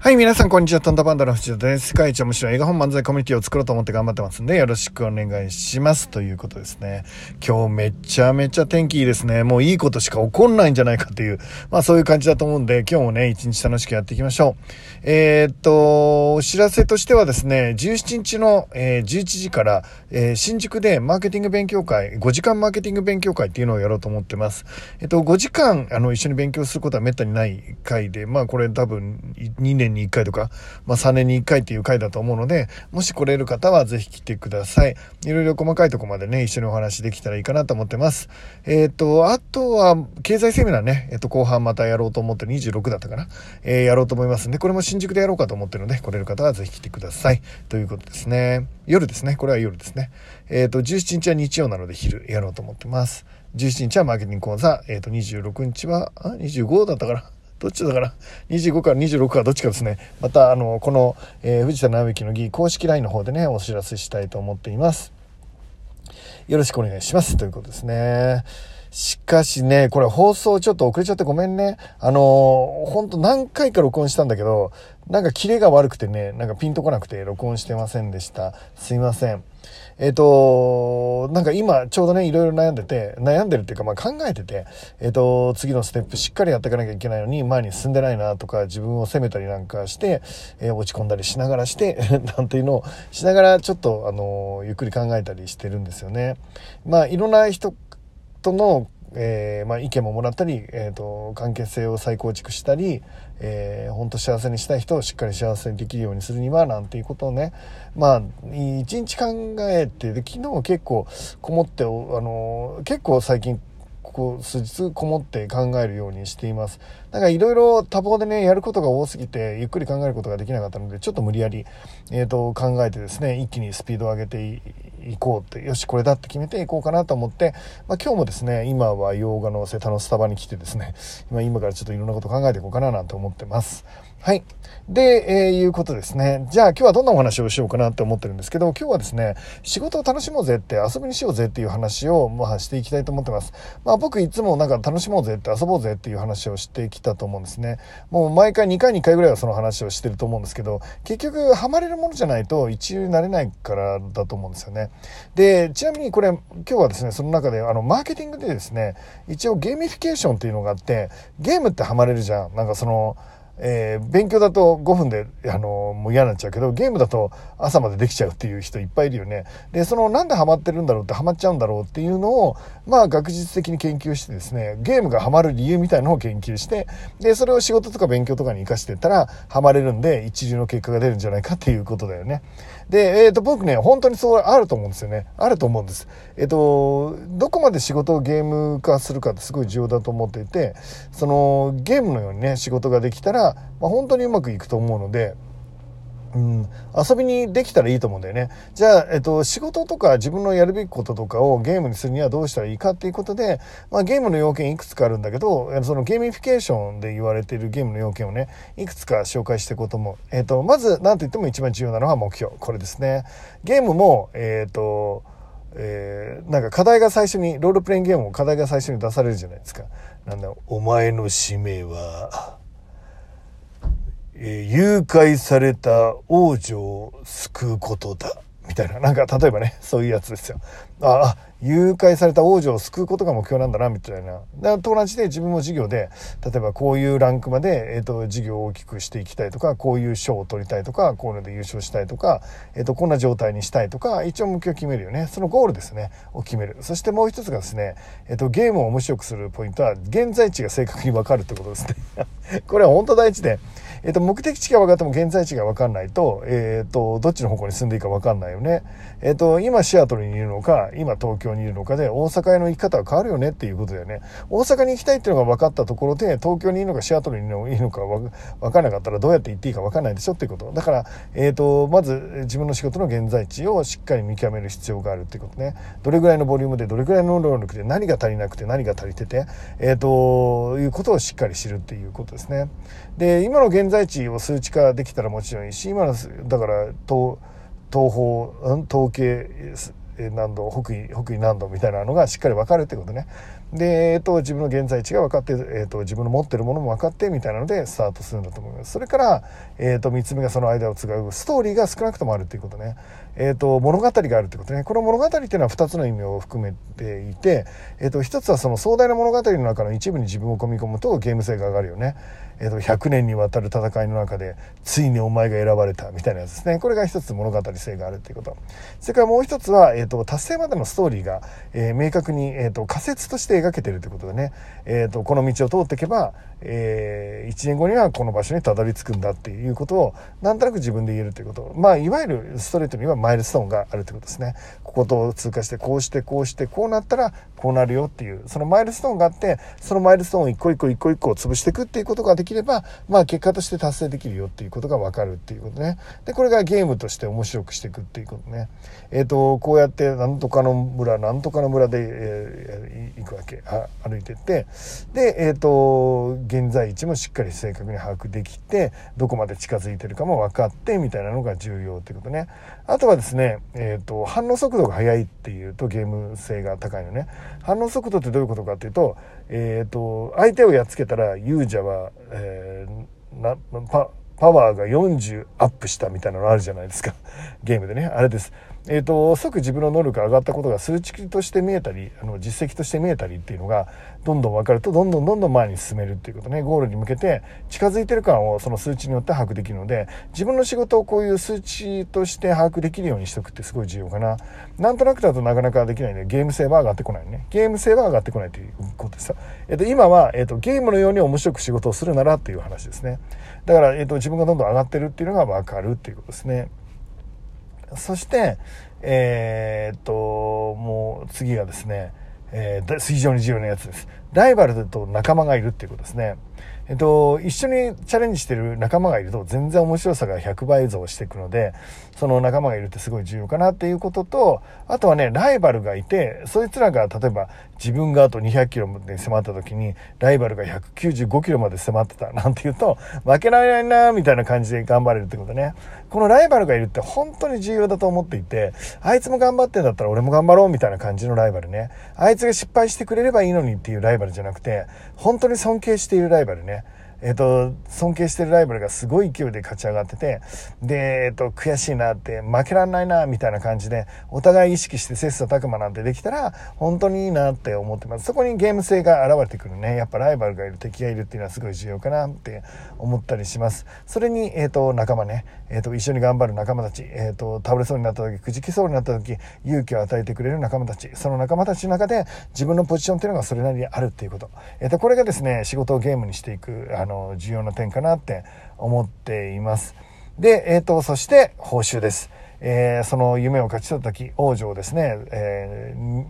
はい、皆さん、こんにちは。トンタパンダの藤田です。世界一面白い映画本漫才コミュニティを作ろうと思って頑張ってますんで、よろしくお願いします。ということですね。今日めちゃめちゃ天気いいですね。もういいことしか起こんないんじゃないかっていう、まあそういう感じだと思うんで、今日もね、一日楽しくやっていきましょう。えー、っと、お知らせとしてはですね、17日の、えー、11時から、えー、新宿でマーケティング勉強会、5時間マーケティング勉強会っていうのをやろうと思ってます。えっと、5時間、あの、一緒に勉強することはめったにない会で、まあこれ多分2年に1回とか、まあ、3年に1回っていう回だと思うので、もし来れる方はぜひ来てください。いろいろ細かいとこまでね、一緒にお話できたらいいかなと思ってます。えっ、ー、と、あとは、経済セミナーね、えっ、ー、と、後半またやろうと思って26だったかな？えー、やろうと思いますんで、これも新宿でやろうかと思ってるので、来れる方はぜひ来てください。ということですね。夜ですね。これは夜ですね。えっ、と、17日は日曜なので昼やろうと思ってます。17日はマーケティング講座、えっ、と、26日は、あ、25だったかな？どっちだから、25から26かどっちかですね。また、あの、この、えー、藤田直之の議公式 LINE の方でね、お知らせしたいと思っています。よろしくお願いします。ということですね。しかしね、これ放送ちょっと遅れちゃってごめんね。あのー、ほんと何回か録音したんだけど、なんかキレが悪くてね、なんかピンとこなくて録音してませんでした。すいません。えっ、ー、と、なんか今ちょうどね、いろいろ悩んでて、悩んでるっていうか、まあ考えてて、えっ、ー、と、次のステップしっかりやっていかなきゃいけないのに、前に進んでないなとか、自分を責めたりなんかして、えー、落ち込んだりしながらして、なんていうのをしながら、ちょっと、あの、ゆっくり考えたりしてるんですよね。まあ、いろんな人とのえー、まあ、意見ももらったり、えーと、関係性を再構築したり、えー、本当幸せにしたい人をしっかり幸せにできるようにするにはなんていうことをねまあ一日考えてで昨日結構こもってあの結構最近ここ数日こもって考えるようにしています。なんかいろいろ多忙でね、やることが多すぎて、ゆっくり考えることができなかったので、ちょっと無理やり、えっ、ー、と、考えてですね、一気にスピードを上げていこうって、よし、これだって決めていこうかなと思って、まあ今日もですね、今は洋画の瀬田のスタバに来てですね、今今からちょっといろんなこと考えていこうかななんて思ってます。はい。で、えー、いうことですね。じゃあ今日はどんなお話をしようかなって思ってるんですけど、今日はですね、仕事を楽しもうぜって、遊びにしようぜっていう話を、まあ、していきたいと思ってます。まあ僕いつもなんか楽しもうぜって遊ぼうぜっていう話をしてきたと思うんですね。もう毎回2回に1回ぐらいはその話をしてると思うんですけど、結局ハマれるものじゃないと一流になれないからだと思うんですよね。で、ちなみにこれ今日はですね、その中であの、マーケティングでですね、一応ゲーミフィケーションっていうのがあって、ゲームってハマれるじゃん。なんかその、えー、勉強だと5分で、あのもう嫌になっちゃうけど、ゲームだと朝までできちゃうっていう人いっぱいいるよね。で、そのなんでハマってるんだろうってハマっちゃうんだろうっていうのを、まあ学術的に研究してですね、ゲームがハマる理由みたいなのを研究して、で、それを仕事とか勉強とかに活かしてったら、ハマれるんで一流の結果が出るんじゃないかっていうことだよね。で、えっ、ー、と、僕ね、本当にそうあると思うんですよね。あると思うんです。えっ、ー、と、どこまで仕事をゲーム化するかってすごい重要だと思っていて、その、ゲームのようにね、仕事ができたら、まあ、本当にうまくいくと思うので、うん、遊びにできたらいいと思うんだよね。じゃあ、えっと、仕事とか自分のやるべきこととかをゲームにするにはどうしたらいいかっていうことで、まあ、ゲームの要件いくつかあるんだけど、そのゲーミフィケーションで言われているゲームの要件をね、いくつか紹介していこうと思う。えっと、まず、なんと言っても一番重要なのは目標。これですね。ゲームも、えっと、えー、なんか課題が最初に、ロールプレイングゲームも課題が最初に出されるじゃないですか。なんだ、お前の使命は、誘拐された王女を救うことだ。みたいな。なんか、例えばね、そういうやつですよ。あ、あ、誘拐された王女を救うことが目標なんだな、みたいな。だと同じで自分も授業で、例えばこういうランクまで、えっ、ー、と、授業を大きくしていきたいとか、こういう賞を取りたいとか、こういうので優勝したいとか、えっ、ー、と、こんな状態にしたいとか、一応目標を決めるよね。そのゴールですね、を決める。そしてもう一つがですね、えっ、ー、と、ゲームを面白くするポイントは、現在地が正確にわかるってことですね。これは本当大事で、えっ、と、目的地が分かっても現在地が分かんないと、えっ、と、どっちの方向に進んでいいか分かんないよね。えっ、と、今シアトルにいるのか、今東京にいるのかで、大阪への行き方は変わるよねっていうことだよね。大阪に行きたいっていうのが分かったところで、東京にいるのかシアトルにいるのか分かんなかったらどうやって行っていいか分かんないでしょっていうこと。だから、えっ、と、まず自分の仕事の現在地をしっかり見極める必要があるっていうことね。どれぐらいのボリュームで、どれぐらいの能力で何が足りなくて何が足りてて、えっ、と、いうことをしっかり知るっていうことですね。で、今の現在地を数値化できたらもちろんいいし、今の、だから、東、東方、統計何度、北緯、北緯何度みたいなのがしっかり分かるってことね。で、えっ、と、自分の現在地が分かって、えっ、と、自分の持ってるものも分かってみたいなのでスタートするんだと思います。それから、えっ、と、三つ目がその間を継ぐストーリーが少なくともあるっていうことね。えっ、と、物語があるってことね。この物語っていうのは2つの意味を含めていて、えっ、と、1つはその壮大な物語の中の一部に自分を込み込むとゲーム性が上がるよね。えっ、と、100年にわたる戦いの中で、ついにお前が選ばれたみたいなやつですね。これが一つ物語性があるっていうこと。それからもう一つは、えっ、と、達成までのストーリーが、え明確に、えっ、と、仮説として描けてるってことでね。えっ、と、この道を通っていけば、えー、1年後にはこの場所にたどり着くんだっていうことをなんとなく自分で言えるということ。まあいわゆるストレートにはマイルストーンがあるということですね。ここと通過してこうしてこうしてこうなったらこうなるよっていうそのマイルストーンがあってそのマイルストーンを一個一個一個一個潰していくっていうことができればまあ結果として達成できるよっていうことが分かるっていうことね。でこれがゲームとして面白くしていくっていうことね。えっ、ー、とこうやってなんとかの村なんとかの村で、えー、行くわけ。歩いてって。でえっ、ー、と現在地もしっかり正確に把握できてどこまで近づいてるかも分かってみたいなのが重要ってことね。あとはですね、えーと、反応速度が速いっていうとゲーム性が高いのね。反応速度ってどういうことかっていうと,、えーと、相手をやっつけたら勇者は、えー、なパパワーが40アップしたみたいなのあるじゃないですか。ゲームでね。あれです。えーと、即自分の能力が上がったことが数値として見えたりあの実績として見えたりっていうのがどんどん分かるとどんどんどんどん前に進めるっていうことね。ゴールに向けて近づいてる感をその数値によって把握できるので自分の仕事をこういう数値として把握できるようにしとくってすごい重要かな。なんとなくだとなかなかできないんでゲーム性は上がってこないね。ゲーム性は上がってこないということですえーと、今は、えーと、ゲームのように面白く仕事をするならっていう話ですね。だから、えーと自分がどんどん上がってるっていうのが分かるっていうことですね。そして、えー、っと、もう次がですね、えー、非常に重要なやつです。ライバルと仲間がいるっていうことですね。えっと、一緒にチャレンジしてる仲間がいると全然面白さが100倍増していくので、その仲間がいるってすごい重要かなっていうことと、あとはね、ライバルがいて、そいつらが例えば自分があと200キロまで迫った時に、ライバルが195キロまで迫ってたなんて言うと、負けられないなみたいな感じで頑張れるってことね。このライバルがいるって本当に重要だと思っていて、あいつも頑張ってんだったら俺も頑張ろうみたいな感じのライバルね。あいつが失敗してくれればいいのにっていうライバルじゃなくて、本当に尊敬しているライバルね。えっ、と、尊敬してるライバルがすごい勢いで勝ち上がってて、で、えっ、と、悔しいなって、負けらんないな、みたいな感じで、お互い意識して切磋琢磨なんてできたら、本当にいいなって思ってます。そこにゲーム性が現れてくるね。やっぱライバルがいる、敵がいるっていうのはすごい重要かなって思ったりします。それに、えっ、と、仲間ね、えっ、と、一緒に頑張る仲間たち、えっ、と、倒れそうになった時、くじきそうになった時、勇気を与えてくれる仲間たち、その仲間たちの中で、自分のポジションっていうのがそれなりにあるっていうこと。えっ、と、これがですね、仕事をゲームにしていく、あの、の重要な点かなって思っています。で、えっ、ー、と、そして報酬です。えー、その夢を勝ち取った時、王女をですね、えー、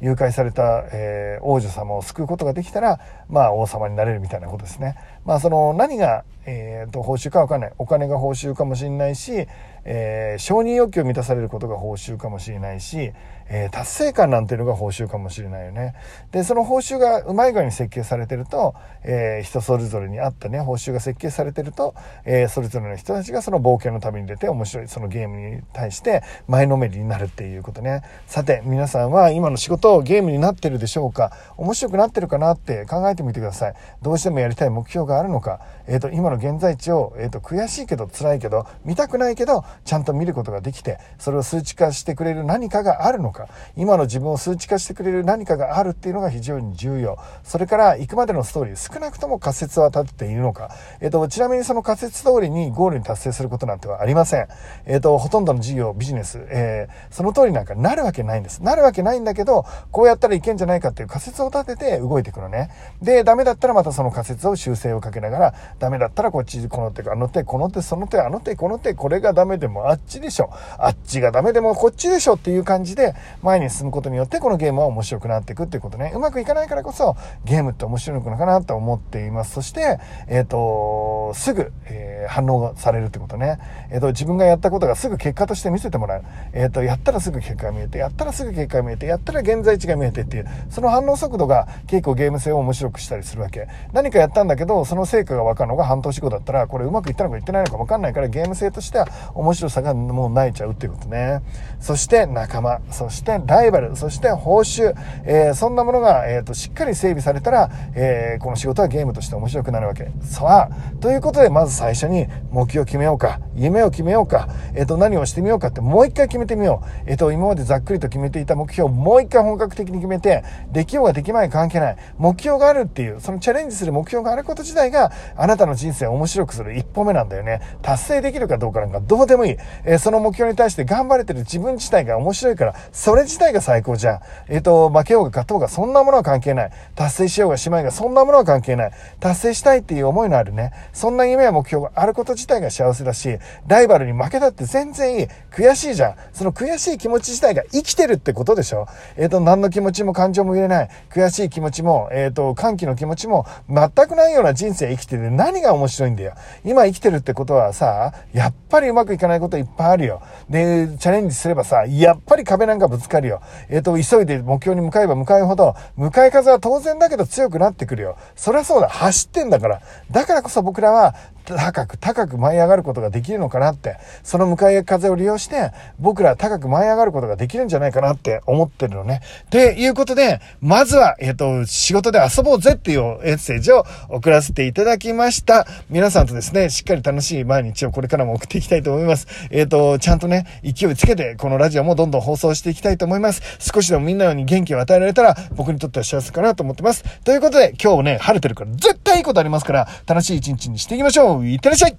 誘拐された、えー、王女様を救うことができたら、まあ王様になれるみたいなことですね。まあその何が、えー、と報酬かわかんない。お金が報酬かもしれないし、えー、承認欲求を満たされることが報酬かもしれないし、えー、達成感なんていうのが報酬かもしれないよね。で、その報酬がうまい具合に設計されてると、えー、人それぞれに合ったね、報酬が設計されてると、えー、それぞれの人たちがその冒険の旅に出て面白い、そのゲームに対して前のめりになるっていうことね。さて、皆さんは今の仕事をゲームになってるでしょうか？面白くなってるかなって考えてみてください。どうしてもやりたい目標があるのか、えっ、と、今の現在地を、えっ、と、悔しいけど辛いけど、見たくないけど、ちゃんと見ることができて、それを数値化してくれる何かがあるのか、今の自分を数値化してくれる何かがあるっていうのが非常に重要。それから行くまでのストーリー、少なくとも仮説は立てているのか。えっ、ー、と、ちなみにその仮説通りにゴールに達成することなんてはありません。えっ、と、ほとんどの事業、ビジネス、えー、その通りなんかなるわけないんです。なるわけないんだけど、こうやったらいけんじゃないかっていう仮説を立てて動いていくのね。で、ダメだったらまたその仮説を修正をかけながら、ダメだったらこっち、この手、あの手、この手、その手、あの手、この手、これがダメでもあっちでしょ。あっちがダメでもこっちでしょっていう感じで前に進むことによってこのゲームは面白くなっていくっていうことね。うまくいかないからこそゲームって面白いのかなと思っています。そして、えっ、ー、と、すぐ、えー、反応されるってことね。えっ、ー、と、自分がやったことがすぐ結果として見せてもらう。えっ、と、やったらすぐ結果が見えて、やったらすぐ結果が見えて、やったら現在地が見えてっていう、その反応速度が結構ゲーム性を面白くしたりするわけ。何かやったんだけど、その成果が分かるのが半年後だったら、これうまくいったのかいってないのか分かんないから、ゲーム性としては面白さがもう泣いちゃうっていうことね。そして仲間、そしてライバル、そして報酬、えー、そんなものが、えっ、と、しっかり整備されたら、えこの仕事はゲームとして面白くなるわけ。さあ、ということで、まず最初に目標を決めようか、夢を決めようか、えっ、と、何をしてみようかってもう一回決めてみよう。えっ、と、今までざっくりと決めていた目標をもう一回本格的に決めて、できようができまい関係ない。目標があるっていう、そのチャレンジする目標があること自体が、あなたの人生を面白くする一歩目なんだよね。達成できるかどうかなんかどうでもいい。えー、その目標に対して頑張れてる自分自体が面白いから、それ自体が最高じゃん。えっ、ー、と、負けようが勝とうがそんなものは関係ない。達成しようがしまいがそんなものは関係ない。達成したいっていう思いのあるね、そんな夢や目標があること自体が幸せだし、ライバルに負けたって全然いい。悔しいじゃん。その悔しい気持ち自体が生きてるってことでしょえっ、ー、と、何の気持ちも感情も言えない。悔しい気持ちも、えっ、ー、と、歓喜の気持ちも全くないような人生生生きてて何が面白いんだよ。今生きてるってことはさ、やっぱりうまくいかないこといっぱいあるよ。で、チャレンジすればさ、やっぱり壁なんかぶつかるよ。えっ、ー、と、急いで目標に向かえば向かうほど、向かい風は当然だけど強くなってくるよ。そりゃそうだ。走ってんだから。だからこそ僕らは高く高く舞い上がることができるのかなって、その向かい風を利用して、僕ら高く舞い上がることができるんじゃないかなって思ってるのね。ということで、まずは、えっ、ー、と、仕事で遊ぼうぜっていうメッセージを送らせてていただきました。皆さんとですね、しっかり楽しい毎日をこれからも送っていきたいと思います。えっ、ー、と、ちゃんとね、勢いつけて、このラジオもどんどん放送していきたいと思います。少しでもみんなに元気を与えられたら、僕にとっては幸せかなと思ってます。ということで、今日ね、晴れてるから絶対いいことありますから、楽しい一日にしていきましょう。いってらっしゃい